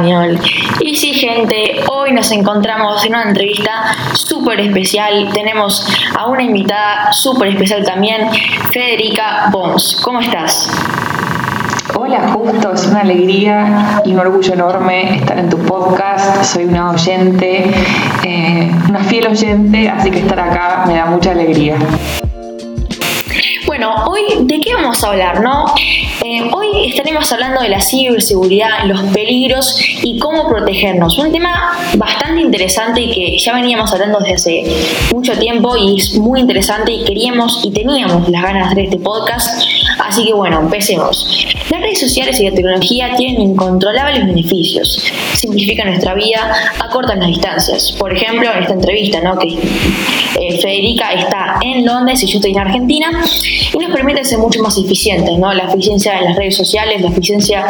español. Y sí, gente, hoy nos encontramos en una entrevista súper especial. Tenemos a una invitada súper especial también, Federica Bons. ¿Cómo estás? Hola, justo, es una alegría y un orgullo enorme estar en tu podcast. Soy una oyente, eh, una fiel oyente, así que estar acá me da mucha alegría. Bueno, hoy de qué vamos a hablar, ¿no? Eh, hoy estaremos hablando de la ciberseguridad, los peligros y cómo protegernos. Un tema bastante interesante y que ya veníamos hablando desde hace mucho tiempo y es muy interesante y queríamos y teníamos las ganas de hacer este podcast. Así que bueno, empecemos. Las redes sociales y la tecnología tienen incontrolables beneficios. Simplifican nuestra vida, acortan las distancias. Por ejemplo, en esta entrevista, ¿no? Que eh, Federica está en Londres y yo estoy en Argentina y nos permite ser mucho más eficientes, ¿no? La eficiencia en las redes sociales, la eficiencia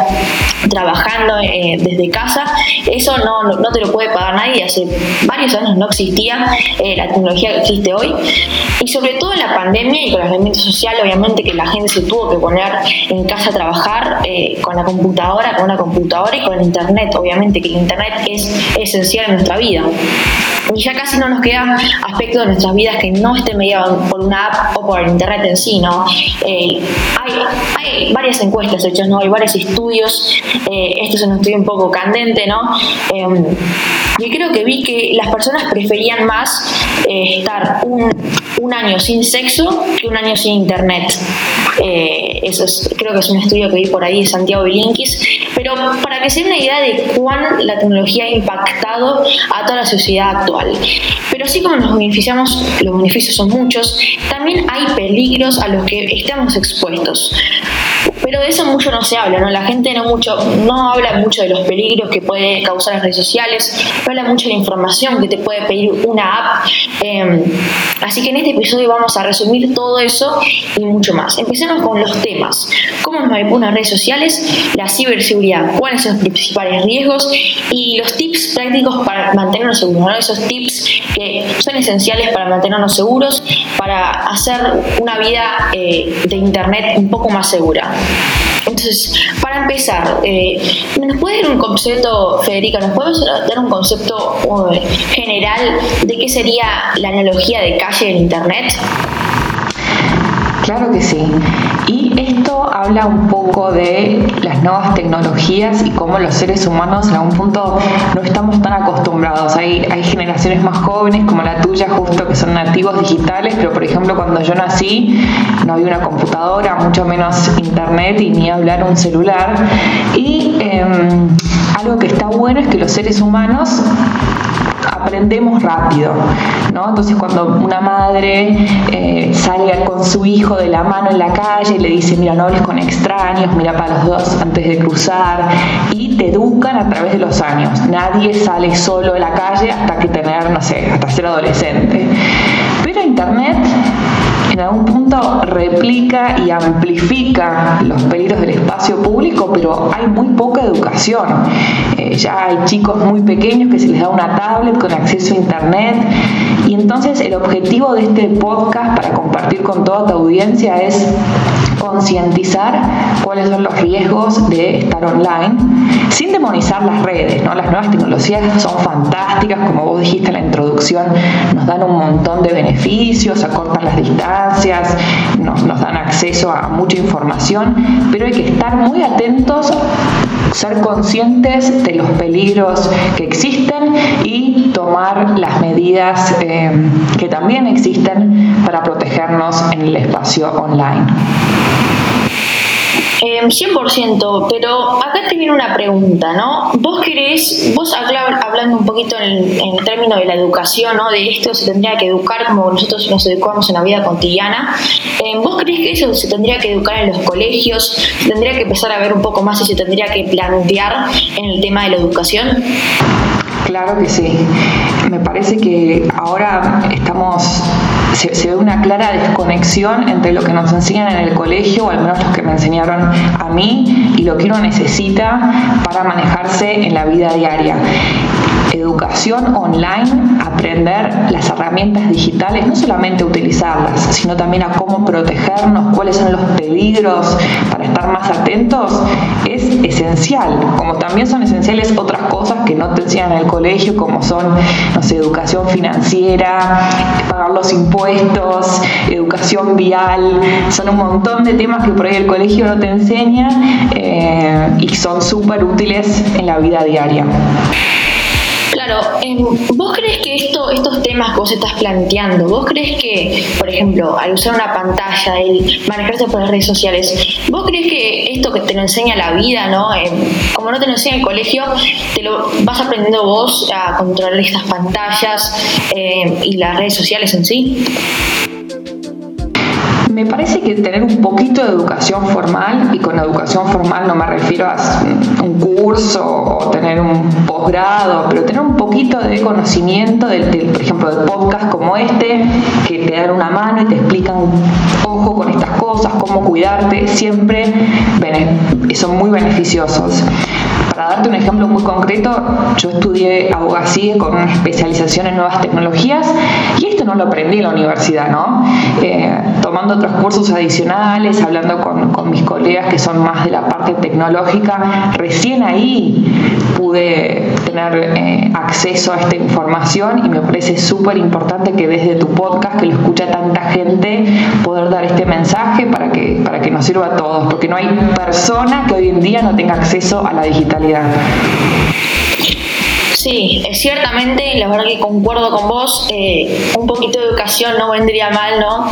trabajando eh, desde casa, eso no, no, te lo puede pagar nadie, hace varios años no existía eh, la tecnología que existe hoy y sobre todo en la pandemia y con el aislamiento social, obviamente que la gente se tuvo que poner en casa a trabajar eh, con la computadora, con una computadora y con el internet, obviamente que el internet es esencial en nuestra vida y ya casi no nos queda aspecto de nuestras vidas que no esté mediado por una app o por el internet en sí, ¿no? Hay, varias encuestas hechas, ¿no? Hay varios estudios, eh, esto es un estudio un poco candente, ¿no? Em, y creo que vi que las personas preferían más eh, estar un, un, año sin sexo que un año sin internet. eso es, creo que es un estudio que vi por ahí de Santiago Bilinkis, pero para que se den una idea de cuán la tecnología ha impactado a toda la sociedad actual. Pero así como nos beneficiamos, los beneficios son muchos, también hay peligros a los que estamos expuestos. Pero de eso mucho no se habla, ¿no? La gente no mucho, no habla mucho de los peligros que puede causar las redes sociales, no habla mucho de la información que te puede pedir una app. Em, así que en este episodio vamos a resumir todo eso y mucho más. Empecemos con los temas. ¿Cómo nos manipulan las redes sociales? La ciberseguridad. ¿Cuáles son los principales riesgos? Y los tips prácticos para mantenernos seguros. Esos tips que son esenciales para mantenernos seguros, para hacer una vida eh, de Internet un poco más segura. Entonces, para empezar, eh, ¿nos puede dar un concepto, Federica, nos podemos dar un concepto uh, general de qué sería la analogía de calle en Internet? Claro que sí. Esto habla un poco de las nuevas tecnologías y cómo los seres humanos en algún punto no estamos tan acostumbrados. Hay, hay generaciones más jóvenes como la tuya justo que son nativos digitales, pero por ejemplo cuando yo nací no había una computadora, mucho menos internet y ni hablar un celular. Y em, algo que está bueno es que los seres humanos aprendemos rápido, ¿no? Entonces cuando una madre eh, sale con su hijo de la mano en la calle y le dice, mira, no hables con extraños, mira para los dos antes de cruzar, y te educan a través de los años. Nadie sale solo de la calle hasta que tener, no sé, hasta ser adolescente. Pero Internet en algún punto replica y amplifica los peligros del espacio público, pero hay muy poca educación. Eh, ya hay chicos muy pequeños que se les da una tablet con acceso a internet y entonces el objetivo de este podcast para compartir con toda tu audiencia es concientizar cuáles son los riesgos de estar online sin demonizar las redes. ¿no? Las nuevas tecnologías son fantásticas, como vos dijiste en la introducción, nos dan un montón de beneficios, acortan las distancias, nos, dan acceso a mucha información, pero hay que estar muy atentos, ser conscientes de los peligros que existen y tomar las medidas eh, que también existen para protegernos en el espacio online. 100%, pero acá te viene una pregunta, ¿no? Vos querés, vos hablando un poquito en, el término de la educación, ¿no? De esto se tendría que educar como nosotros nos educamos en la vida cotidiana. Eh, ¿Vos crees que eso se tendría que educar en los colegios? ¿Se tendría que empezar a ver un poco más y se tendría que plantear en el tema de la educación? Claro que sí. Me parece que ahora estamos se, ve una clara desconexión entre lo que nos enseñan en el colegio, o al menos los que me enseñaron a mí, y lo que uno necesita para manejarse en la vida diaria. Educación online, aprender las herramientas digitales, no solamente utilizarlas, sino también a cómo protegernos, cuáles son los peligros para estar más atentos, esencial, como también son esenciales otras cosas que no te enseñan en el colegio, como son, no educación financiera, pagar los impuestos, educación vial, son un montón de temas que por ahí el colegio no te enseña eh, y son súper útiles en la vida diaria. Claro, em, ¿vos crees que esto, estos temas que vos estás planteando, vos crees que, por ejemplo, al usar una pantalla, el manejarse por las redes sociales, vos crees que esto que te lo enseña la vida, ¿no? Em, como no te lo enseña el colegio, te lo vas aprendiendo vos a controlar estas pantallas em, y las redes sociales en sí? Me parece que tener un poquito de educación formal, y con educación formal no me refiero a un curso o tener un posgrado, pero tener un poquito de conocimiento, de, por ejemplo, de podcast como este, que te dan una mano y te explican, ojo con estas cosas, cómo cuidarte, siempre son muy beneficiosos. Para darte un ejemplo muy concreto, yo estudié abogacía con una especialización en nuevas tecnologías y no lo aprendí en la universidad, ¿no? Eh, tomando otros cursos adicionales, hablando con, con mis colegas que son más de la parte tecnológica, recién ahí pude tener eh, acceso a esta información y me parece súper importante que desde tu podcast, que lo escucha tanta gente, poder dar este mensaje para que, para que nos sirva a todos, porque no hay persona que hoy en día no tenga acceso a la digitalidad. Sí, ciertamente, la verdad que concuerdo con vos, eh, un poquito de educación no vendría mal, ¿no?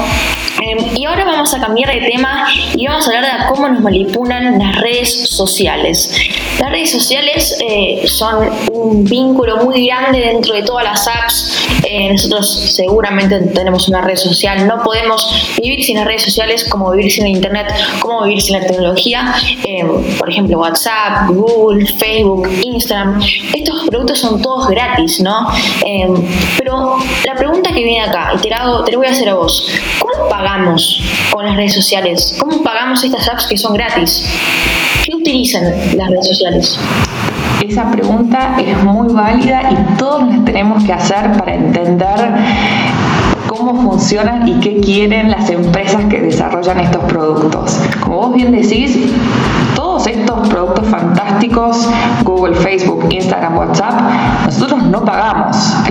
Y ahora vamos a cambiar de tema y vamos a hablar de cómo nos manipulan las redes sociales. Las redes sociales eh, son un vínculo muy grande dentro de todas las apps. Eh, nosotros seguramente tenemos una red social. No podemos vivir sin las redes sociales como vivir sin internet, como vivir sin la tecnología. Em, por ejemplo, WhatsApp, Google, Facebook, Instagram. Estos productos son todos gratis, ¿no? Pero la pregunta que viene acá, y te la, voy a hacer a vos. ¿Cuánto pagamos con las redes sociales? ¿Cómo pagamos estas apps que son gratis? ¿Qué utilizan las redes sociales? Esa pregunta es muy válida y todos las tenemos que hacer para entender cómo funcionan y qué quieren las empresas que desarrollan estos productos. Como vos bien decís, todos estos productos fantásticos, Google, Facebook, Instagram, WhatsApp, nosotros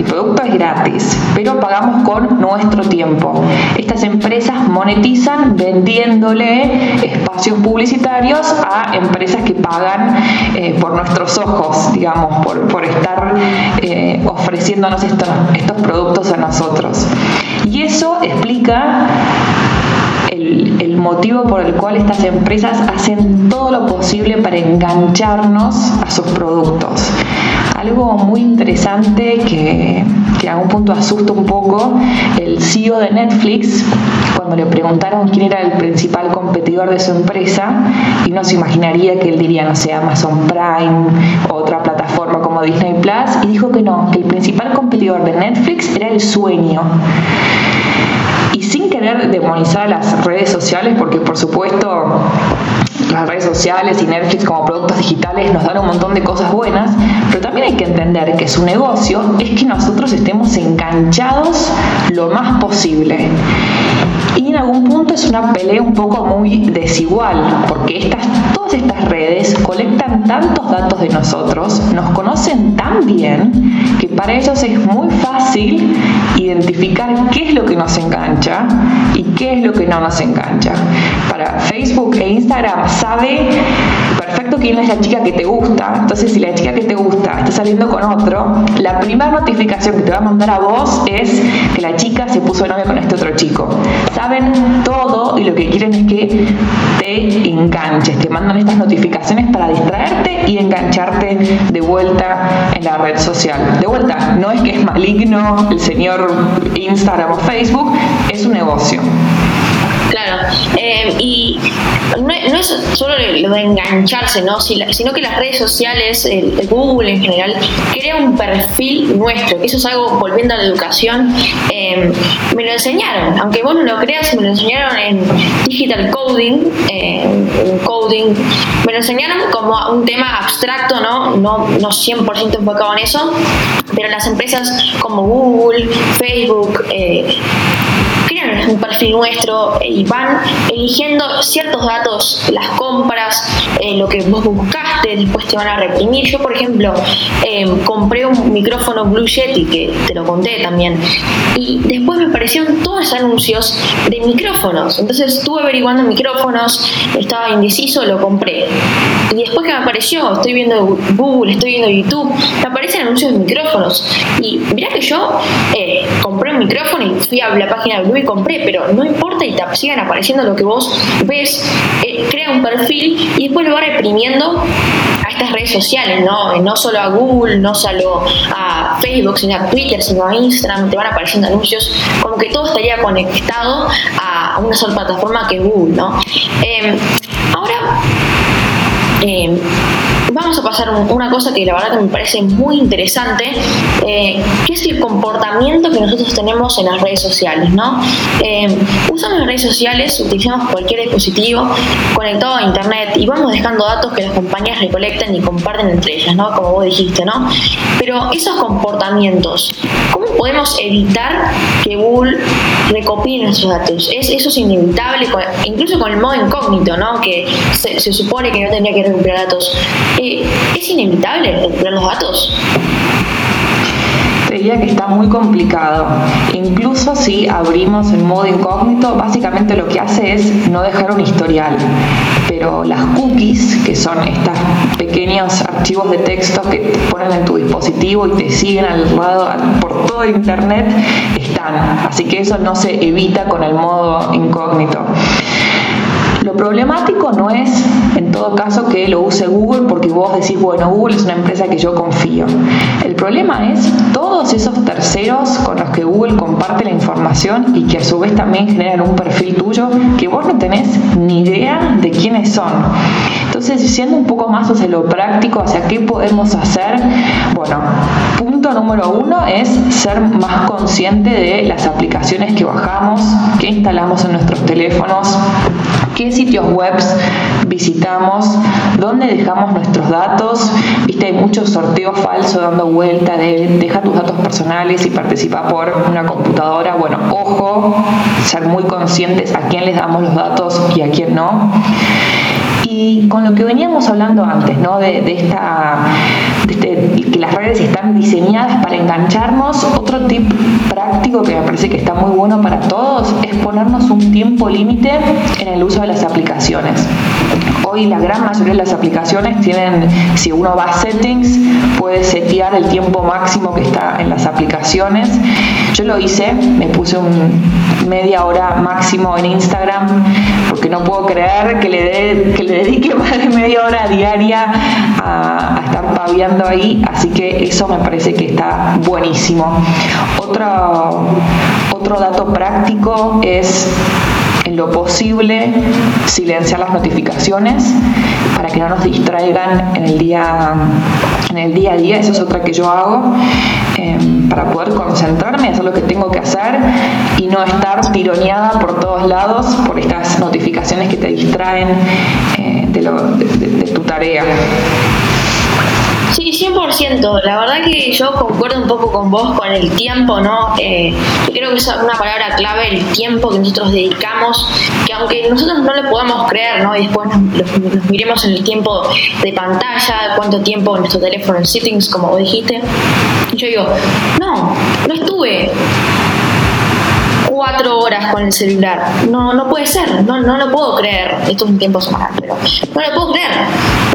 producto es gratis, pero pagamos con nuestro tiempo. Estas empresas monetizan vendiéndole espacios publicitarios a empresas que pagan eh, por nuestros ojos, digamos, por, estar eh, ofreciéndonos estos, estos productos a nosotros. Y eso explica el, motivo por el cual estas empresas hacen todo lo posible para engancharnos a sus productos. Algo muy interesante que, que a un punto asusta un poco, el CEO de Netflix, cuando le preguntaron quién era el principal competidor de su empresa, y no se imaginaría que él diría, no sé, Amazon Prime otra plataforma como Disney Plus, y dijo que no, que el principal competidor de Netflix era el sueño. Y sin querer demonizar las redes sociales, porque por supuesto las redes sociales y Netflix como productos digitales nos dan un montón de cosas buenas, pero también hay que entender que su negocio es que nosotros estemos enganchados lo más posible. Y en algún punto es una pelea un poco muy desigual, porque estas, todas estas redes colectan tantos datos de nosotros, nos conocen tan bien, que para ellos es muy fácil identificar qué es lo que nos engancha y qué es lo que no nos engancha. Para Facebook e Instagram sabe perfecto quién es la chica que te gusta, entonces si la chica que te gusta está saliendo con otro, la primera notificación que te va a mandar a vos es que la chica se puso novia con este otro chico. Saben todo y lo que quieren es que te enganches, te mandan estas notificaciones para distraerte y engancharte de vuelta en la red social. De vuelta, no es que es maligno el señor Instagram o Facebook, es un negocio. Claro, eh, y no, es solo lo de engancharse, ¿no? sino que las redes sociales, el, Google en general, crea un perfil nuestro. Eso es algo, volviendo a la educación, eh, me lo enseñaron, aunque vos no lo creas, me lo enseñaron en digital coding, eh, en coding, me lo enseñaron como un tema abstracto, ¿no? No, no 100% enfocado en eso, pero las empresas como Google, Facebook, crean un perfil nuestro y van eligiendo ciertos datos, las compras, eh, lo que vos buscaste, después te van a reprimir. Yo, por ejemplo, eh, compré un micrófono Blue Yeti, que te lo conté también, y después me aparecieron todos anuncios de micrófonos. Entonces estuve averiguando micrófonos, estaba indeciso, lo compré. Y después que me apareció, estoy viendo Google, estoy viendo YouTube, me aparecen anuncios de micrófonos. Y mirá que yo eh, micrófono y fui a la página de Blue y compré, pero no importa y te sigan apareciendo lo que vos ves, eh, crea un perfil y después lo va reprimiendo a estas redes sociales, ¿no? No solo a Google, no solo a Facebook, sino a Twitter, sino a Instagram, te van apareciendo anuncios, como que todo estaría conectado a una sola plataforma que es Google, ¿no? Em, ahora, em, vamos a pasar una cosa que la verdad que me parece muy interesante, eh, que es el comportamiento que nosotros tenemos en las redes sociales, ¿no? Eh, usamos las redes sociales, utilizamos cualquier dispositivo conectado a internet y vamos dejando datos que las compañías recolectan y comparten entre ellas, ¿no? Como vos dijiste, ¿no? Pero esos comportamientos, ¿cómo podemos evitar que Google recopile nuestros datos? Es, eso es inevitable, incluso con el modo incógnito, ¿no? Que se, supone que no tendría que recuperar datos. Eh, es inevitable recuperar los datos. Diría que está muy complicado. Incluso si abrimos el modo incógnito, básicamente lo que hace es no dejar un historial. Pero las cookies, que son estos pequeños archivos de texto que te ponen en tu dispositivo y te siguen al lado por todo internet, están. Así que eso no se evita con el modo incógnito. Lo problemático no es, en todo caso, que lo use Google porque vos decís, bueno, Google es una empresa que yo confío. El problema es todos esos terceros con los que Google comparte la información y que a su vez también generan un perfil tuyo que vos no tenés ni idea de quiénes son. Entonces, siendo un poco más hacia lo práctico, hacia qué podemos hacer, bueno, punto número uno es ser más consciente de las aplicaciones que bajamos, que instalamos en nuestros teléfonos, qué sitios web visitamos, dónde dejamos nuestros datos. Viste, hay muchos sorteos falsos dando vuelta de deja tus datos personales y participa por una computadora. Bueno, ojo, ser muy conscientes a quién les damos los datos y a quién no. Y con lo que veníamos hablando antes, ¿no? de, esta, este, que las redes están diseñadas para engancharnos, otro tip práctico que me parece que está muy bueno para todos es ponernos un tiempo límite en el uso de las aplicaciones. Hoy la gran mayoría de las aplicaciones tienen, si uno va a settings, puede setear el tiempo máximo que está en las aplicaciones. Yo lo hice, me puse un media hora máximo en Instagram porque no puedo creer que le, dé que le dedique más de media hora diaria a, estar paviando ahí, así que eso me parece que está buenísimo. Otro, otro dato práctico es en lo posible silenciar las notificaciones para que no nos distraigan en el día, en el día a día. Eso es otra que yo hago em, para poder concentrarme, hacer lo que tengo que hacer y no estar tironeada por todos lados por estas notificaciones que te distraen eh, de tu tarea. Sí, 100%. La verdad que yo concuerdo un poco con vos con el tiempo, ¿no? Eh, yo creo que es una palabra clave, el tiempo que nosotros dedicamos, que aunque nosotros no le podamos creer, ¿no? Y después nos, miremos en el tiempo de pantalla, cuánto tiempo en nuestro teléfono en settings, como vos dijiste. yo digo, no, no estuve cuatro horas con el celular. No, no puede ser, no, no lo puedo creer. Esto es un tiempo semanal, pero no lo puedo creer.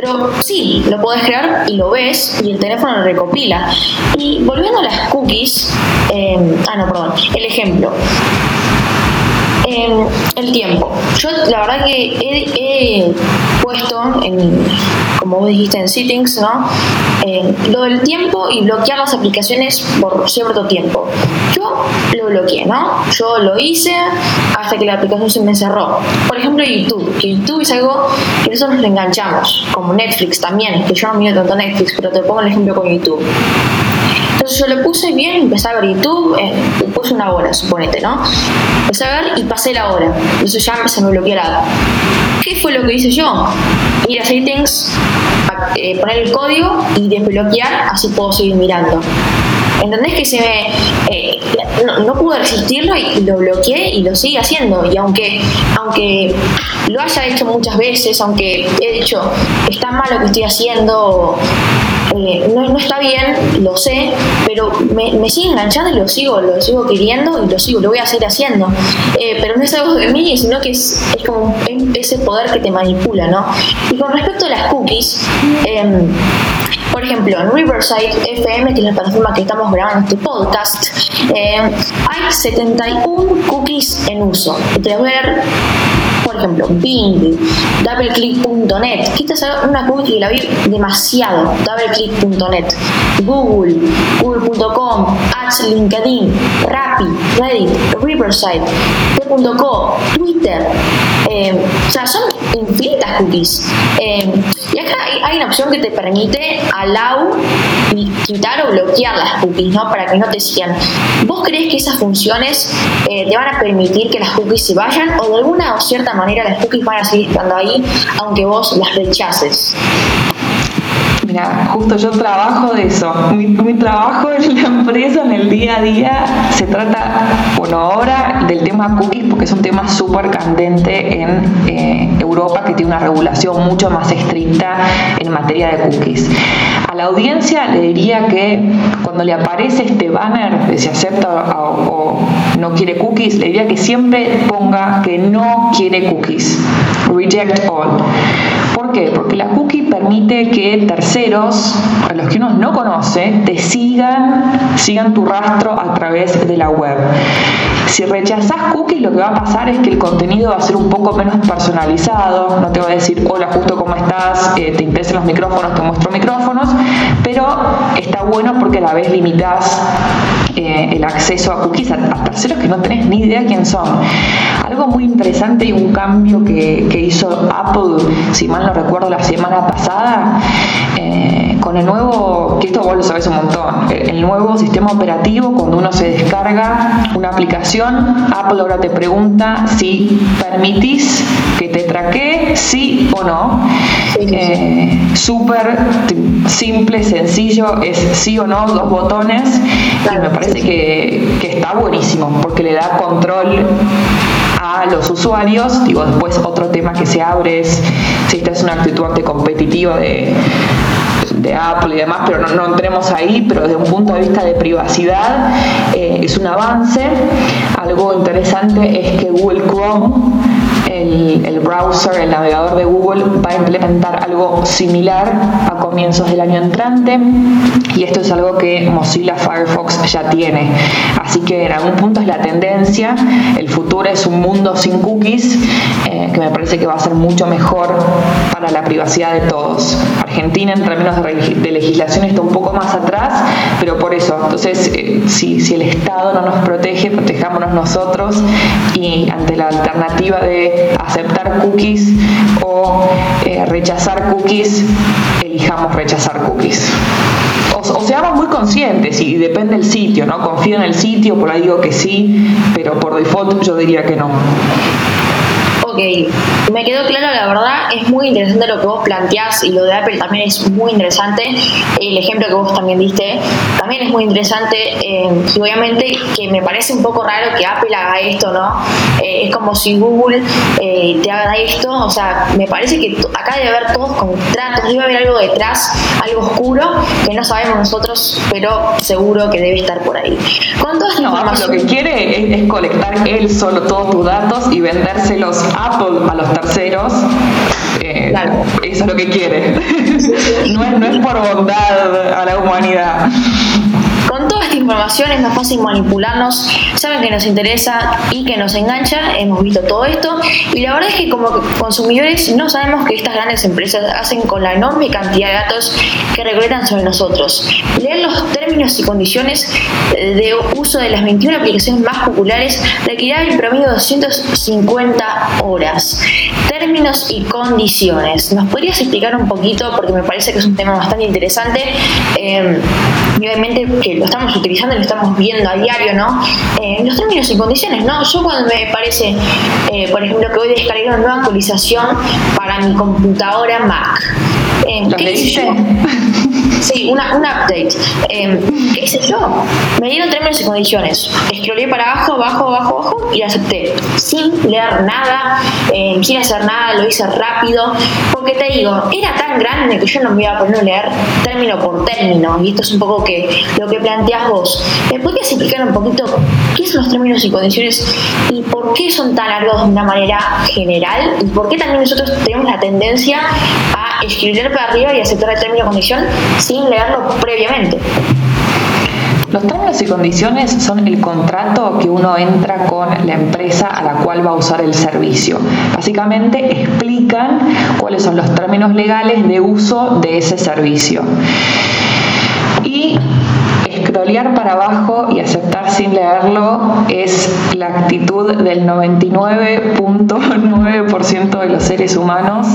Pero sí, lo puedes creer y lo ves y el teléfono lo recopila. Y volviendo a las cookies, eh, ah, no, perdón, el ejemplo el tiempo. Yo la verdad que he, puesto, en, como vos dijiste, en settings, ¿no? lo del tiempo y bloquear las aplicaciones por cierto tiempo. Yo lo bloqueé, ¿no? Yo lo hice hasta que la aplicación se me cerró. Por ejemplo, YouTube. Que YouTube es algo que nosotros nos enganchamos, como Netflix también, que yo no miro tanto Netflix, pero te pongo el ejemplo con YouTube. Entonces yo le puse bien, empecé a ver YouTube, eh, puse una hora, suponete, ¿no? Empecé a ver y pasé la hora. Eso ya se me bloqueó la ¿Qué fue lo que hice yo? Ir a settings, eh, poner el código y desbloquear, así puedo seguir mirando. ¿Entendés que se me... Eh, no, no, pude resistirlo y lo bloqueé y lo sigue haciendo. Y aunque, aunque lo haya hecho muchas veces, aunque he dicho, está mal lo que estoy haciendo, eh, no, está bien, lo sé, pero me, me, sigue enganchando y lo sigo, lo sigo queriendo y lo sigo, lo voy a seguir haciendo. Eh, pero no es algo de mí, sino que es, es como ese poder que te manipula, ¿no? Y con respecto a las cookies, em, por ejemplo, en Riverside FM, que es la plataforma que estamos grabando este podcast, em, hay 71 cookies en uso. te voy a ejemplo, Bing, doubleclick.net, que una cookie que la vi demasiado, doubleclick.net, Google, google.com, Ads, LinkedIn, Rappi, Reddit, Riverside, t.co, Twitter, eh, o sea, son infinitas cookies. Eh, y acá hay, una opción que te permite allow y quitar o bloquear las cookies, ¿no? Para que no te sigan. ¿Vos crees que esas funciones eh, te van a permitir que las cookies se vayan o de alguna o cierta manera las cookies van a seguir estando ahí aunque vos las rechaces? Mira, justo yo trabajo de eso. Mi, trabajo en la empresa, en el día a día, se trata, bueno, ahora del tema cookies, porque es un tema súper candente en eh, Europa, que tiene una regulación mucho más estricta en materia de cookies. A la audiencia le diría que cuando le aparece este banner de si acepta o, no quiere cookies, le diría que siempre ponga que no quiere cookies. Reject all. ¿Por qué? Porque la cookie permite que terceros, a los que uno no conoce, te sigan, sigan tu rastro a través de la web. Si rechazas cookies, lo que va a pasar es que el contenido va a ser un poco menos personalizado. No te va a decir, hola, justo cómo estás, eh, te interesan los micrófonos, te muestro micrófonos, pero está bueno porque a la vez limitas eh, el acceso a cookies a, terceros que no tenés ni idea quién son. Algo muy interesante y un cambio que, que hizo Apple, si mal no recuerdo, la semana pasada, eh, con el nuevo, que esto vos lo sabés un montón, el nuevo sistema operativo, cuando uno se descarga una aplicación, Apple ahora te pregunta si permitís que te traquee, sí o no. Eh, Súper simple, sencillo, es sí o no, dos botones, y me parece que, que está buenísimo, porque le da control a los usuarios. Digo, después otro tema que se abre es si esta es una actitud anticompetitiva de, de Apple y demás, pero no, entremos ahí, pero desde un punto de vista de privacidad eh, es un avance. Algo interesante es que Google Chrome el, browser, el navegador de Google va a implementar algo similar a comienzos del año entrante y esto es algo que Mozilla Firefox ya tiene. Así que en algún punto es la tendencia, el futuro es un mundo sin cookies eh, que me parece que va a ser mucho mejor para la privacidad de todos. Argentina en términos de, legislación está un poco más atrás, pero por eso, entonces eh, si, si el Estado no nos protege, protejámonos nosotros y ante la alternativa de aceptar cookies o eh, rechazar cookies, elijamos rechazar cookies. O, seamos muy conscientes y depende del sitio, ¿no? Confío en el sitio, por ahí digo que sí, pero por default yo diría que no. Ok, me quedó claro, la verdad, es muy interesante lo que vos planteás y lo de Apple también es muy interesante. El ejemplo que vos también diste también es muy interesante eh, y obviamente que me parece un poco raro que Apple haga esto, ¿no? Eh, es como si Google eh, te haga esto, o sea, me parece que acá debe haber todos contratos, debe haber algo detrás, algo oscuro que no sabemos nosotros, pero seguro que debe estar por ahí. Con toda Lo que quiere es, colectar él solo todos tus datos y vendérselos a Apple a los terceros, eh, eso es lo que quiere. no, es, no es por bondad a la humanidad. Con toda esta información es más fácil manipularnos, saben que nos interesa y que nos engancha, hemos visto todo esto y la verdad es que como consumidores no sabemos que estas grandes empresas hacen con la enorme cantidad de datos que recolectan sobre nosotros. Leer los términos y condiciones de uso de las 21 aplicaciones más populares requerirá el promedio de 250 horas. Términos y condiciones. ¿Nos podrías explicar un poquito? Porque me parece que es un tema bastante interesante. Eh, y obviamente que lo estamos utilizando y lo estamos viendo a diario, ¿no? Eh, los términos y condiciones, ¿no? Yo cuando me parece, eh, por ejemplo, que voy a descargar una nueva actualización para mi computadora Mac. Eh, ¿Qué Sí, sí, una, un update. Em, ¿Qué hice yo? Me dieron términos y condiciones. Escrolé para abajo, abajo, abajo, abajo y acepté. Sin leer nada, em, sin hacer nada, lo hice rápido. Porque te digo, era tan grande que yo no me iba a poner a leer término por término. Y esto es un poco que lo que planteas vos. ¿Me podrías explicar un poquito qué son los términos y condiciones y por qué son tan largos de una manera general? ¿Y por qué también nosotros tenemos la tendencia a escribir para arriba y aceptar el término o condición sin leerlo previamente? Los términos y condiciones son el contrato que uno entra con la empresa a la cual va a usar el servicio. Básicamente explican cuáles son los términos legales de uso de ese servicio. Y escrolear para abajo y aceptar sin leerlo es la actitud del 99.9% de los seres humanos.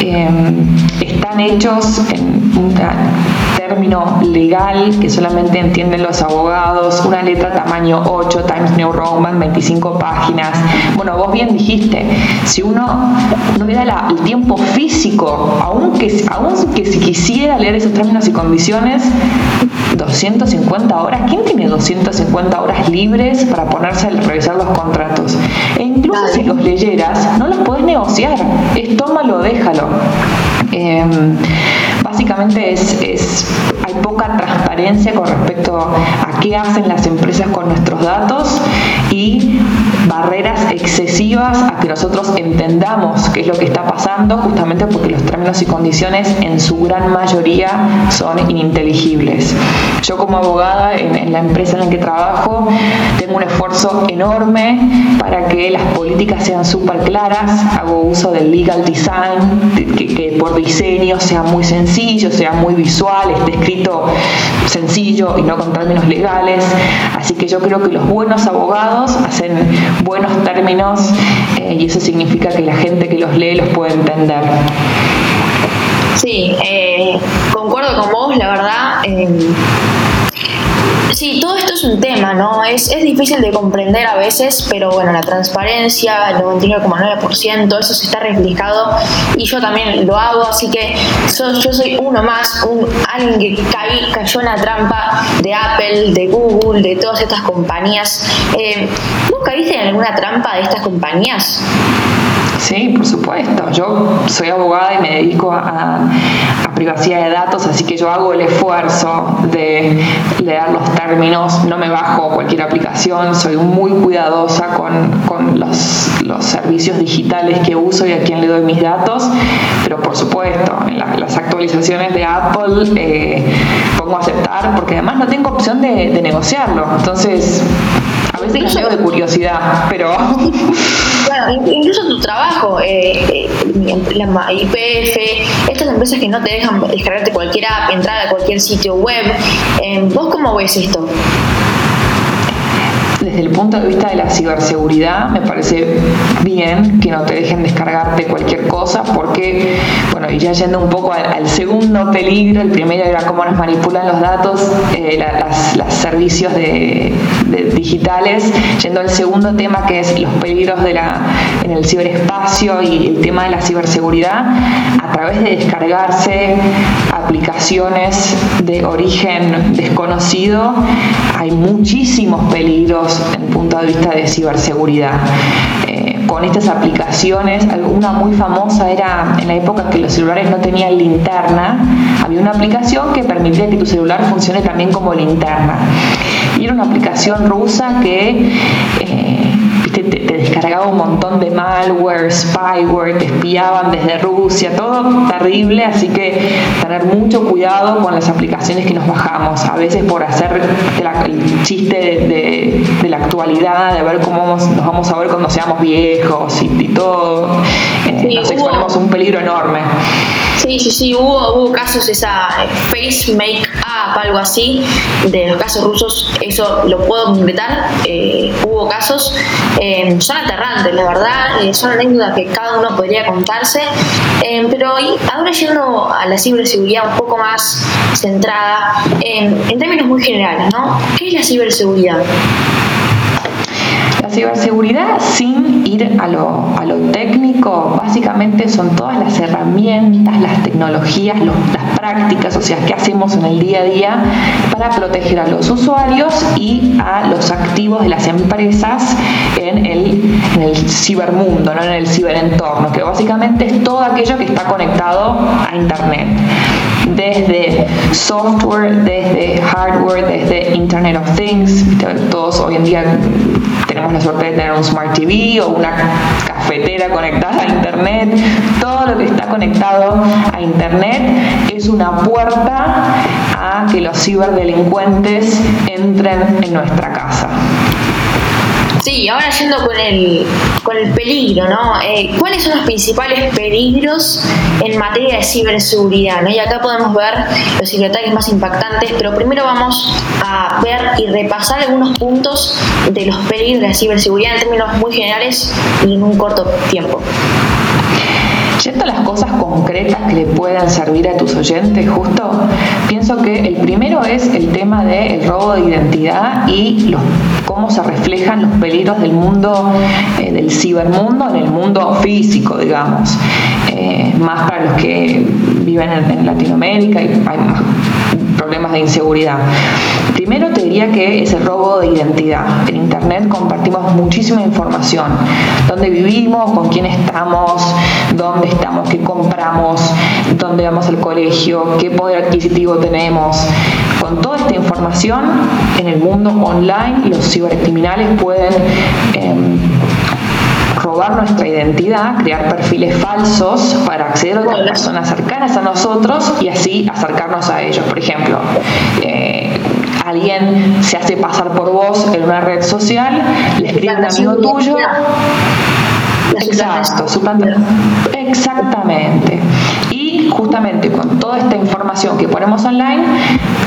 Em, están hechos en una término legal que solamente entienden los abogados, una letra tamaño 8 Times New Roman, 25 páginas. Bueno, vos bien dijiste, si uno no le da el tiempo físico, aunque, aunque si quisiera leer esos términos y condiciones, 250 horas, ¿quién tiene 250 horas libres para ponerse a revisar los contratos? E incluso si los leyeras, no los podés negociar, es tómalo, déjalo. Em, básicamente es, es, hay poca transparencia con respecto a qué hacen las empresas con nuestros datos y barreras excesivas a que nosotros entendamos qué es lo que está pasando, justamente porque los términos y condiciones en su gran mayoría son ininteligibles. Yo como abogada en, la empresa en la que trabajo tengo un esfuerzo enorme para que las políticas sean súper claras, hago uso del legal design, que, que por diseño sea muy sencillo, sea muy visual, esté escrito sencillo y no con términos legales. Así que yo creo que los buenos abogados hacen buenos términos eh, y eso significa que la gente que los lee los puede entender. Sí, eh, concuerdo con vos, la verdad. Eh, Sí, todo esto es un tema, ¿no? Es, es difícil de comprender a veces, pero bueno, la transparencia, el 99,9%, eso se está reflejado y yo también lo hago, así que yo soy uno más, un, alguien que cayó en la trampa de Apple, de Google, de todas estas compañías. Eh, ¿Vos caíste en alguna trampa de estas compañías? Sí, por supuesto. Yo soy abogada y me dedico a, privacidad de datos, así que yo hago el esfuerzo de leer los términos, no me bajo cualquier aplicación, soy muy cuidadosa con, los, servicios digitales que uso y a quién le doy mis datos, pero por supuesto, en las actualizaciones de Apple eh, pongo a aceptar porque además no tengo opción de, negociarlo. Entonces, veces lo de curiosidad, pero... Bueno, incluso tu trabajo, eh, eh, la IPF, estas empresas que no te dejan descargarte cualquier app, entrar a cualquier sitio web, eh, ¿vos cómo ves esto? desde el punto de vista de la ciberseguridad, me parece bien que no te dejen descargarte cualquier cosa, porque, bueno, y ya yendo un poco al, segundo peligro, el primero era cómo nos manipulan los datos, eh, los servicios de, digitales, yendo al segundo tema que es los peligros de la, en el ciberespacio y el tema de la ciberseguridad, a través de descargarse aplicaciones de origen desconocido, hay muchísimos peligros en punto de vista de ciberseguridad. Eh, con estas aplicaciones, una muy famosa era en la época que los celulares no tenían linterna, había una aplicación que permitía que tu celular funcione también como linterna. Era una aplicación rusa que eh, te, descargaba un montón de malware, spyware, te espiaban desde Rusia, todo terrible, así que tener mucho cuidado con las aplicaciones que nos bajamos, a veces por hacer el chiste de, la actualidad, de ver cómo nos vamos a ver cuando seamos viejos y, todo, eh, nos exponemos a un peligro enorme. Sí, sí, sí, hubo, hubo casos, esa face make up, algo así, de los casos rusos, eso lo puedo concretar, eh, hubo casos, eh, son aterrantes, la verdad, eh, son anécdotas que cada uno podría contarse, pero ahora yendo a la ciberseguridad un poco más centrada, en términos muy generales, ¿no? ¿Qué es la ciberseguridad? Ciberseguridad sin ir a lo, a lo técnico, básicamente son todas las herramientas, las tecnologías, las prácticas, o sea, qué hacemos en el día a día para proteger a los usuarios y a los activos de las empresas en el, en el cibermundo, ¿no? en el ciberentorno, que básicamente es todo aquello que está conectado a Internet desde software, desde hardware, desde Internet of Things. Todos hoy en día tenemos la suerte de tener un Smart TV o una cafetera conectada a Internet. Todo lo que está conectado a Internet es una puerta a que los ciberdelincuentes entren en nuestra casa. Sí, ahora yendo con el, con el peligro, ¿no? Eh, ¿Cuáles son los principales peligros en materia de ciberseguridad? ¿no? Y acá podemos ver los ciberataques más impactantes, pero primero vamos a ver y repasar algunos puntos de los peligros de la ciberseguridad en términos muy generales y en un corto tiempo. Yendo a las cosas concretas que le puedan servir a tus oyentes, justo pienso que el primero es el tema del robo de identidad y cómo se reflejan los peligros del mundo, eh, del cibermundo en el mundo físico, digamos. Eh, más para los que viven en, Latinoamérica y hay más problemas de inseguridad. Diría que es el robo de identidad. En Internet compartimos muchísima información. Dónde vivimos, con quién estamos, dónde estamos, qué compramos, dónde vamos al colegio, qué poder adquisitivo tenemos. Con toda esta información en el mundo online, los cibercriminales pueden em, robar nuestra identidad, crear perfiles falsos para acceder a otras personas cercanas a nosotros y así acercarnos a ellos. Por ejemplo, eh, alguien se hace pasar por vos en una red social, le escribe a un amigo tuyo. Exacto, Exactamente. Y justamente con toda esta información que ponemos online,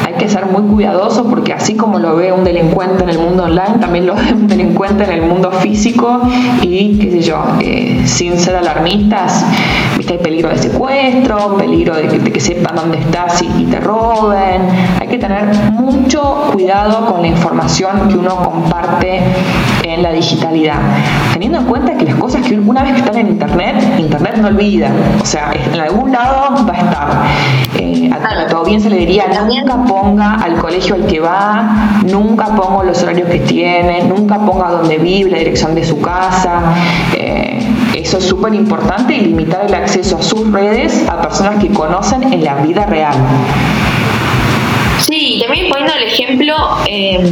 hay que ser muy cuidadoso porque así como lo ve un delincuente en el mundo online, también lo ve un delincuente en el mundo físico y, qué sé yo, eh, sin ser alarmistas, ¿viste? hay peligro de secuestro, peligro de que, sepan dónde estás y, y te roben. Hay que tener mucho cuidado con la información que uno comparte en la digitalidad, teniendo en cuenta que las cosas que una vez que están en Internet, Internet no olvida, o sea, en algún lado va a estar. Eh, a, tu audiencia le diría, nunca ponga al colegio al que va, nunca ponga los horarios que tiene, nunca ponga dónde vive, la dirección de su casa. Eh, eso es súper importante y limitar el acceso a sus redes a personas que conocen en la vida real. Sí, también poniendo el ejemplo, eh,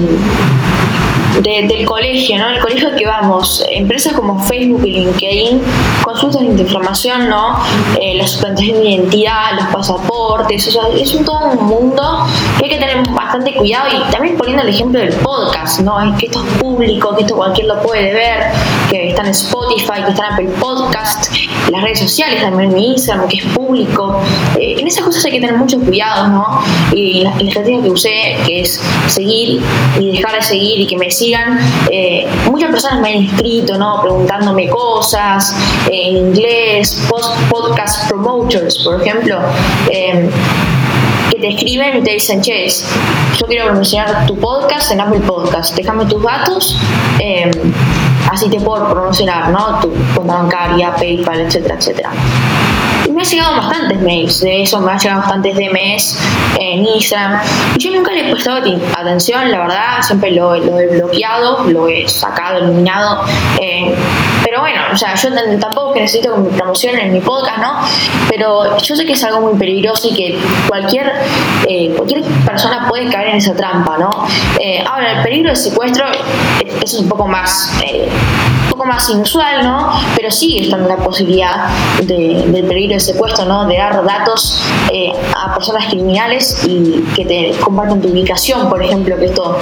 del colegio, ¿no? El colegio que vamos, empresas como Facebook y LinkedIn consultan de información, ¿no? Eh, la suplantación de identidad, los pasaportes, o es todo un mundo que hay que tener bastante cuidado y también poniendo el ejemplo del podcast, ¿no? Es que esto es público, que esto cualquier lo puede ver, que está en Spotify, que está en Podcast, las redes sociales, también en Instagram, que es público. Eh, en esas cosas hay que tener mucho cuidado, ¿no? Y la, estrategia que usé, que es seguir y dejar de seguir y que me sigan. Eh, muchas personas me han escrito, ¿no? Preguntándome cosas eh, en inglés, podcast promoters, por ejemplo. Eh, que te escriben y te dicen, che, yo quiero promocionar tu podcast en Apple Podcast, déjame tus datos, así te puedo promocionar, ¿no? Tu cuenta bancaria, PayPal, etcétera, etcétera me han llegado bastantes mails de eso, me han llegado bastantes DMs en Instagram. Y yo nunca le he prestado atención, la verdad, siempre lo, he bloqueado, lo he sacado, eliminado. Eh, bueno, o sea, yo tampoco que necesito que me promocionen en mi podcast, ¿no? Pero yo sé que es algo muy peligroso y que cualquier, eh, cualquier persona puede caer en esa trampa, ¿no? Eh, ahora, el peligro de secuestro es un poco más poco más inusual, ¿no? Pero sigue estando la posibilidad de, del peligro de secuestro, ¿no? De dar datos eh, a personas criminales y que te compartan tu ubicación, por ejemplo, que esto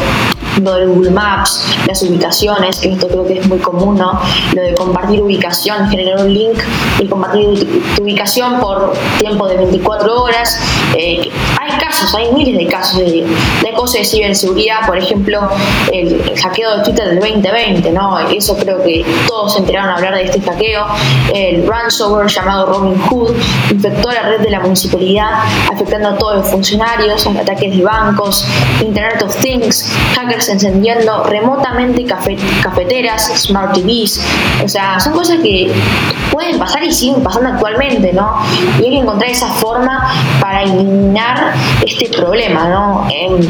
lo de Google Maps, las ubicaciones, que esto creo que es muy común, ¿no? Lo de compartir ubicación, generar un link y compartir tu ubicación por tiempo de 24 horas Eh, hay casos, hay miles de casos de, de cosas de ciberseguridad, por ejemplo, el, hackeo de Twitter del 2020, ¿no? Eso creo que todos se enteraron a hablar de este hackeo. El ransomware llamado Robin Hood infectó la red de la municipalidad, afectando a todos los funcionarios, ataques de bancos, Internet of Things, hackers encendiendo remotamente cafeteras, smart TVs. O sea, son cosas que pueden pasar y siguen pasando actualmente, ¿no? Y hay que encontrar esa forma para eliminar este problema, ¿no? el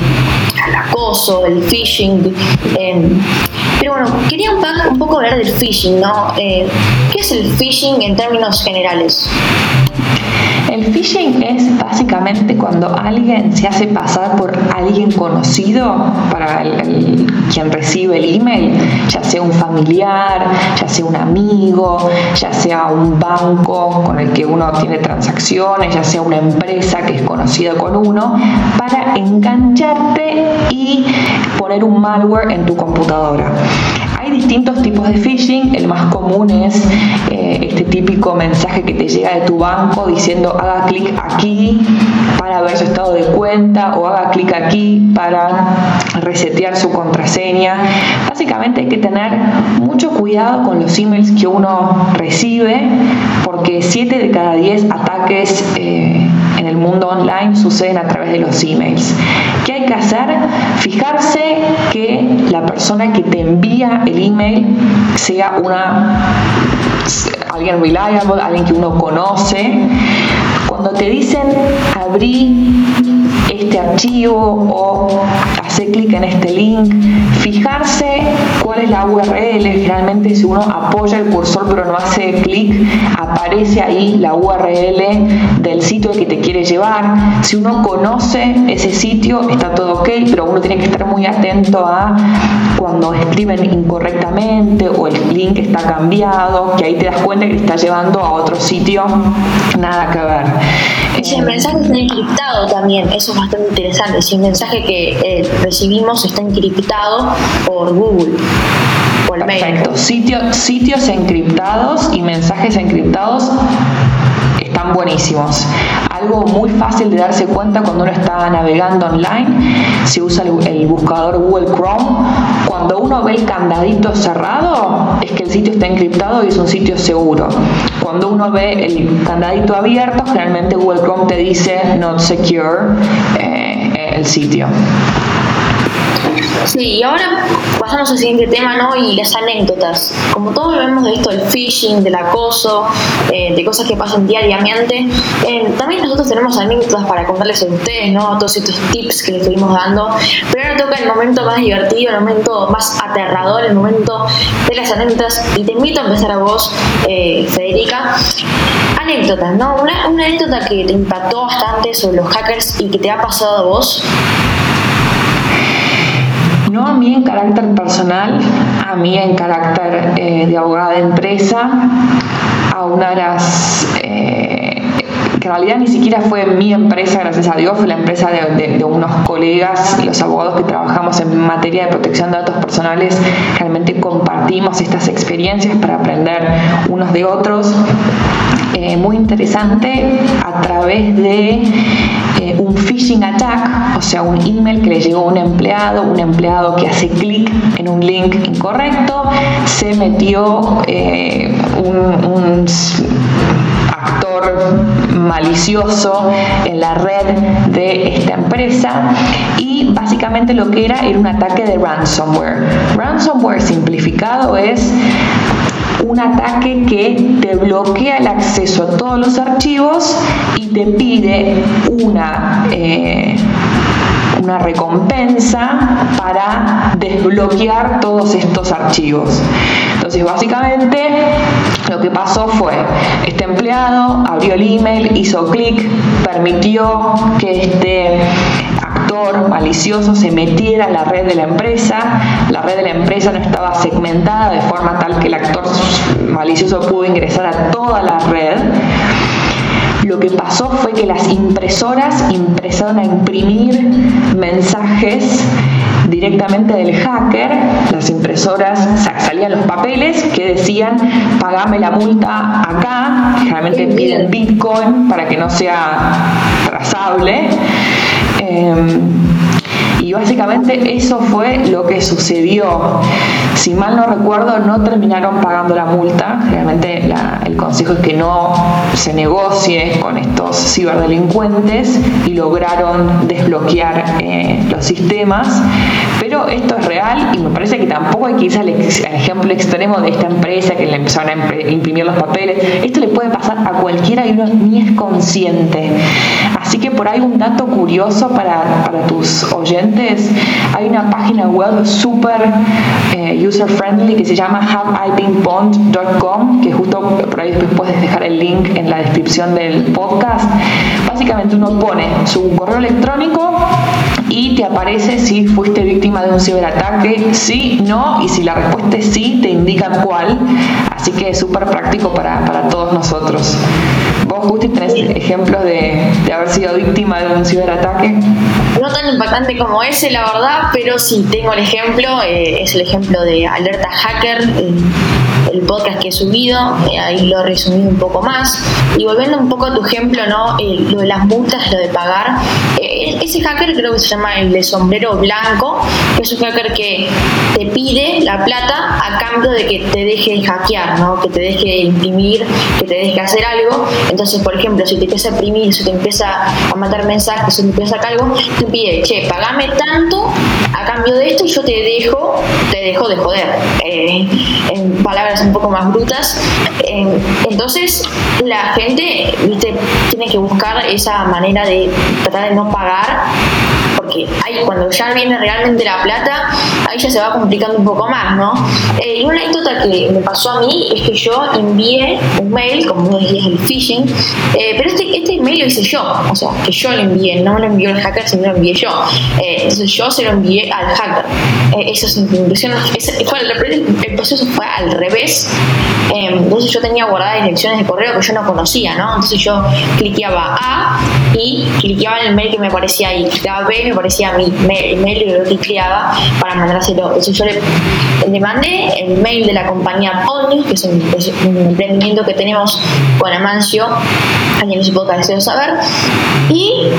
acoso, el phishing. pero bueno, quería un, poco hablar del phishing, ¿no? Eh, ¿Qué es el phishing en términos generales? El phishing es básicamente cuando alguien se hace pasar por alguien conocido para el, quien recibe el email, ya sea un familiar, ya sea un amigo, ya sea un banco con el que uno tiene transacciones, ya sea una empresa que es conocida con uno, para engancharte y poner un malware en tu computadora. Hay distintos tipos de phishing, el más común es eh, este típico mensaje que te llega de tu banco diciendo haga clic aquí para ver su estado de cuenta o haga clic aquí para resetear su contraseña. Básicamente hay que tener mucho cuidado con los emails que uno recibe porque 7 de cada 10 ataques eh, en el mundo online suceden a través de los emails. ¿Qué hay que hacer? Fijarse que la persona que te envía el email sea una alguien reliable, alguien que uno conoce. Cuando te dicen abrí este archivo o hacer clic en este link, fijarse cuál es la URL, generalmente si uno apoya el cursor pero no hace clic, aparece ahí la URL del sitio que te quiere llevar. Si uno conoce ese sitio, está todo ok, pero uno tiene que estar muy atento a cuando escriben incorrectamente o el link está cambiado, que ahí te das cuenta que te está llevando a otro sitio, nada que ver. Si el mensaje está encriptado también, eso es bastante interesante. Si el mensaje que eh, recibimos está encriptado por Google. Perfecto. sitios encriptados y mensajes encriptados están buenísimos. Algo muy fácil de darse cuenta cuando uno está navegando online, se usa el, buscador Google Chrome. Cuando uno ve el candadito cerrado, es que el sitio está encriptado y es un sitio seguro. Cuando uno ve el candadito abierto, generalmente Google Chrome te dice not secure eh, el sitio. Sí, y ahora pasamos al siguiente tema, ¿no? Y las anécdotas. Como todos vemos de esto del phishing, del acoso, eh, de cosas que pasan diariamente, eh, también nosotros tenemos anécdotas para contarles a ustedes, ¿no? Todos estos tips que les estuvimos dando. Pero ahora toca el momento más divertido, el momento más aterrador, el momento de las anécdotas. Y te invito a empezar a vos, eh, Federica. Anécdotas, ¿no? Una, una anécdota que te impactó bastante sobre los hackers y que te ha pasado a vos. No a mí en carácter personal, a mí en carácter eh, de abogada de empresa, a una de las... Eh, que en realidad ni siquiera fue mi empresa, gracias a Dios, fue la empresa de, unos colegas, los abogados que trabajamos en materia de protección de datos personales, realmente compartimos estas experiencias para aprender unos de otros. Eh, muy interesante a través de eh, un phishing attack, o sea, un email que le llegó a un empleado, un empleado que hace clic en un link incorrecto, se metió eh, un, actor malicioso en la red de esta empresa y básicamente lo que era era un ataque de ransomware. Ransomware simplificado es un ataque que te bloquea el acceso a todos los archivos y te pide una, eh, una recompensa para desbloquear todos estos archivos. Entonces, básicamente, lo que pasó fue, este empleado abrió el email, hizo clic, permitió que este actor malicioso se metiera en la red de la empresa, la red de la empresa no estaba segmentada de forma tal que el actor malicioso pudo ingresar a toda la red. Lo que pasó fue que las impresoras empezaron a imprimir mensajes directamente del hacker, las impresoras salían los papeles que decían pagame la multa acá, generalmente piden Bitcoin para que no sea trazado Em, y básicamente eso fue lo que sucedió. Si mal no recuerdo, no terminaron pagando la multa. Realmente el consejo es que no se negocie con estos ciberdelincuentes y lograron desbloquear eh, los sistemas. Pero esto es real y me parece que tampoco hay que irse al, ejemplo extremo de esta empresa que le empezaron a imprimir los papeles. Esto le puede pasar a cualquiera y uno ni es consciente. Así que por ahí un dato curioso para, tus oyentes, hay una página web súper eh, user friendly que se llama haveibeenbond.com, que justo por ahí después puedes dejar el link en la descripción del podcast. Básicamente uno pone su correo electrónico y te aparece si fuiste víctima de un ciberataque, sí, no, y si la respuesta es sí, te indica cuál. Así que es súper práctico para todos nosotros. ¿Vos, Justi, tenés ejemplos de, de haber sido víctima de un ciberataque? No tan impactante como ese, la verdad, pero sí tengo el ejemplo, eh, es el ejemplo de Alerta Hacker, el podcast que he subido, eh, ahí lo he resumido un poco más. Y volviendo un poco a tu ejemplo, ¿no? lo de las multas, lo de pagar, eh, ese hacker creo que se llama el de sombrero blanco, que es un hacker que te pide la plata a cambio de que te deje hackear, ¿no? Que te deje imprimir, que te deje hacer algo. Entonces, por ejemplo, si te empieza a imprimir, si te empieza a mandar mensajes, si te empieza a sacar algo, te pide, che, pagame tanto a cambio de esto y yo te dejo, te dejo de joder. Eh, en palabras un poco más brutas. Eh, entonces, la gente, tiene que buscar esa manera de tratar de no pagar porque ahí cuando ya viene realmente la plata, ahí ya se va complicando un poco más, ¿no? Eh, y una anécdota que me pasó a mí es que yo envié un mail, como vos decías, el phishing, eh, pero este, este mail lo hice yo, o sea, que yo lo envié, no lo envió el hacker, sino lo envié yo. Eh, entonces yo se lo envié al hacker. eso es el proceso fue al revés. entonces yo tenía guardadas direcciones de correo que yo no conocía, ¿no? Entonces yo cliqueaba A y cliqueaba en el mail que me aparecía ahí, cliqueaba B me parecía mi mail y lo cliqueaba para mandárselo. Entonces yo le, mandé el mail de la compañía Pony, que es un, emprendimiento que tenemos con Amancio, alguien en su podcast deseo saber, y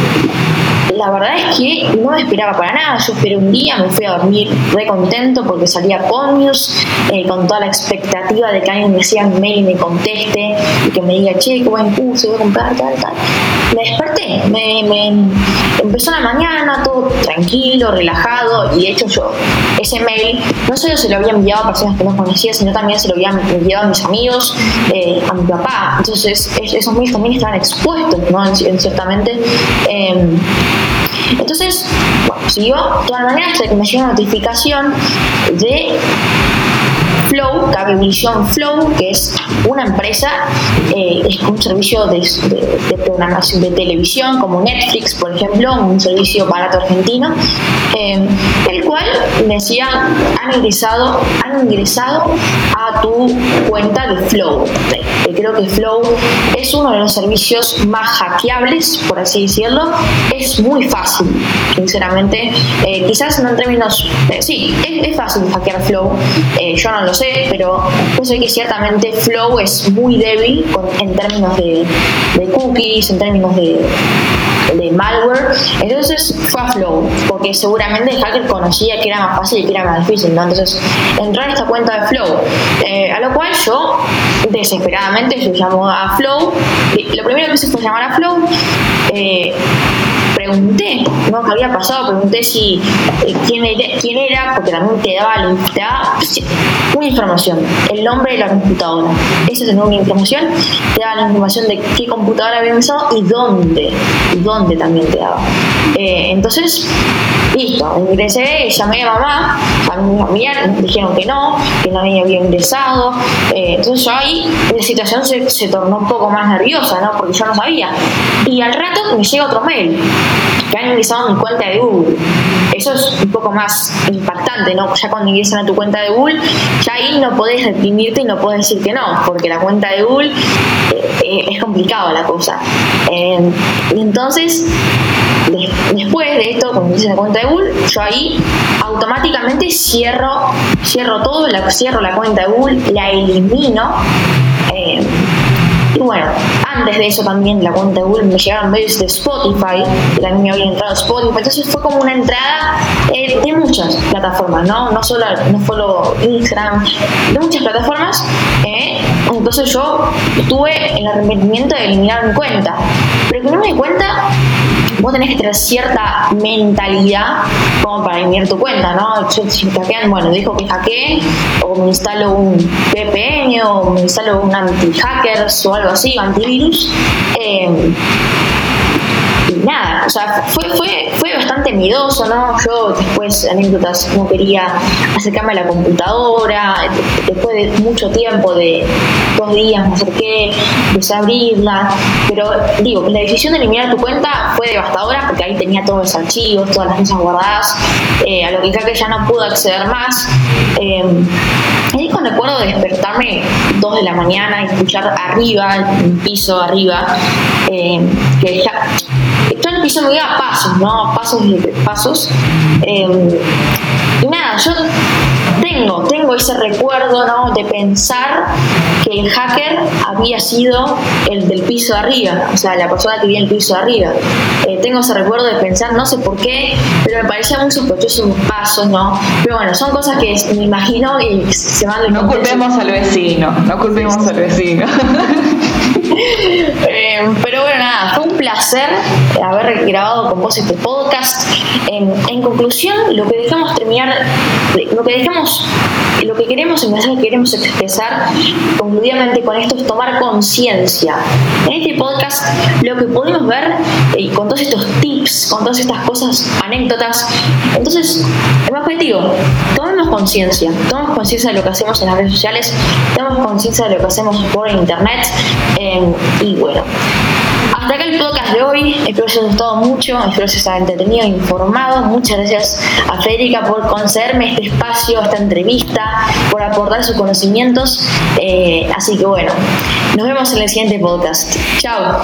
la verdad es que no me esperaba para nada. Yo esperé un día, me fui a dormir re contento porque salía Ponius, eh, con toda la expectativa de que alguien me hacía un mail y me conteste y que me diga, che, qué buen curso, voy a comprar, tal, tal. Me desperté, me, me empezó la mañana, todo tranquilo, relajado, y de hecho yo ese mail no solo se lo había enviado a personas que no conocía, sino también se lo había enviado a mis amigos, eh, a mi papá. Entonces esos mails también estaban expuestos, ¿no? En, ciertamente. Em, entonces, bueno, siguió toda la mañana hasta que me llegó una notificación de Flow, Cablevisión Flow, que es una empresa, eh, es un servicio de, programación de televisión como Netflix, por ejemplo, un servicio barato argentino, eh, el cual decía, han ingresado, han ingresado a tu cuenta de Flow. Eh, creo que Flow es uno de los servicios más hackeables, por así decirlo. Es muy fácil, sinceramente. quizás no en términos, sí, es, es, fácil hackear Flow. yo no lo sé pero yo sé que ciertamente Flow es muy débil en términos de, cookies, en términos de, malware. Entonces fue a Flow, porque seguramente el hacker conocía que era más fácil y que era más difícil. Entonces entró en esta cuenta de Flow, eh, a lo cual yo desesperadamente yo llamo a Flow. Lo primero que hice fue llamar a Flow. Eh, pregunté ¿no? qué había pasado, pregunté si eh, quién, era, porque también te daba, te daba una información, el nombre de la computadora. Esa es una información, te daba la información de qué computadora había usado y dónde, y dónde también te daba. Eh, entonces, listo, ingresé, llamé a mamá, a mi familia, dijeron que no, que no había ingresado. Eh, entonces yo ahí la situación se, se tornó un poco más nerviosa, ¿no? Porque yo no sabía. Y al rato me llega otro mail que han ingresado mi cuenta de Google. Eso es un poco más impactante, ¿no? Ya cuando ingresan a tu cuenta de Google, ya ahí no podés reprimirte y no podés decir que no, porque la cuenta de Google eh, eh, es complicado la cosa. Eh, y entonces, después de esto, cuando a la cuenta de Google, yo ahí automáticamente cierro, cierro todo, cierro la cuenta de Google, la elimino Y bueno, antes de eso también la cuenta de Google me llegaron mails de Spotify, que también me había entrado Spotify, entonces fue como una entrada eh, de muchas plataformas, ¿no? No solo, no solo Instagram, de muchas plataformas. Eh, entonces yo tuve el arrepentimiento de eliminar mi cuenta, pero que no me di cuenta vos tenés que tener cierta mentalidad como para eliminar tu cuenta, ¿no? Si hackean, bueno, dijo que hackeé, o me instalo un VPN, o me instalo un anti-hackers o algo así, antivirus. Eh, nada, o sea, fue, fue, fue bastante ¿no? Yo después, anécdotas, no quería acercarme a la computadora, después de mucho tiempo, de dos días me acerqué, empecé a abrirla, pero digo, la decisión de eliminar tu cuenta fue devastadora porque ahí tenía todos los archivos, todas las cosas guardadas, eh, a lo que creo que ya no pude acceder más. Eh, y cuando recuerdo de despertarme dos de la mañana y escuchar arriba, un piso arriba, eh, que ya yo en el piso me iba a pasos, ¿no? Pasos y pasos. Eh, y nada, yo tengo, tengo ese recuerdo, ¿no? De pensar que el hacker había sido el del piso de arriba, o sea, la persona que vivía en el piso de arriba. Eh, tengo ese recuerdo de pensar, no sé por qué, pero me parecía muy sospechoso sus pasos, ¿no? Pero bueno, son cosas que me imagino y se van No culpemos al vecino, no culpemos al vecino. Eh, pero bueno, nada, fue un placer haber grabado con vos este podcast. En, conclusión, lo que dejamos terminar, lo que dejamos, lo que queremos, el mensaje que queremos expresar conclusivamente con esto es tomar conciencia. En este podcast, lo que pudimos ver y con todos estos tips, con todas estas cosas, anécdotas, entonces, el objetivo, tomemos conciencia, tomemos conciencia de lo que hacemos en las redes sociales, tomemos conciencia de lo que hacemos por internet. y bueno, hasta acá el podcast de hoy. Espero que os haya gustado mucho, espero que os haya entretenido informado. Muchas gracias a Federica por concederme este espacio, esta entrevista, por aportar sus conocimientos. Eh, así que bueno, nos vemos en el siguiente podcast. Chao.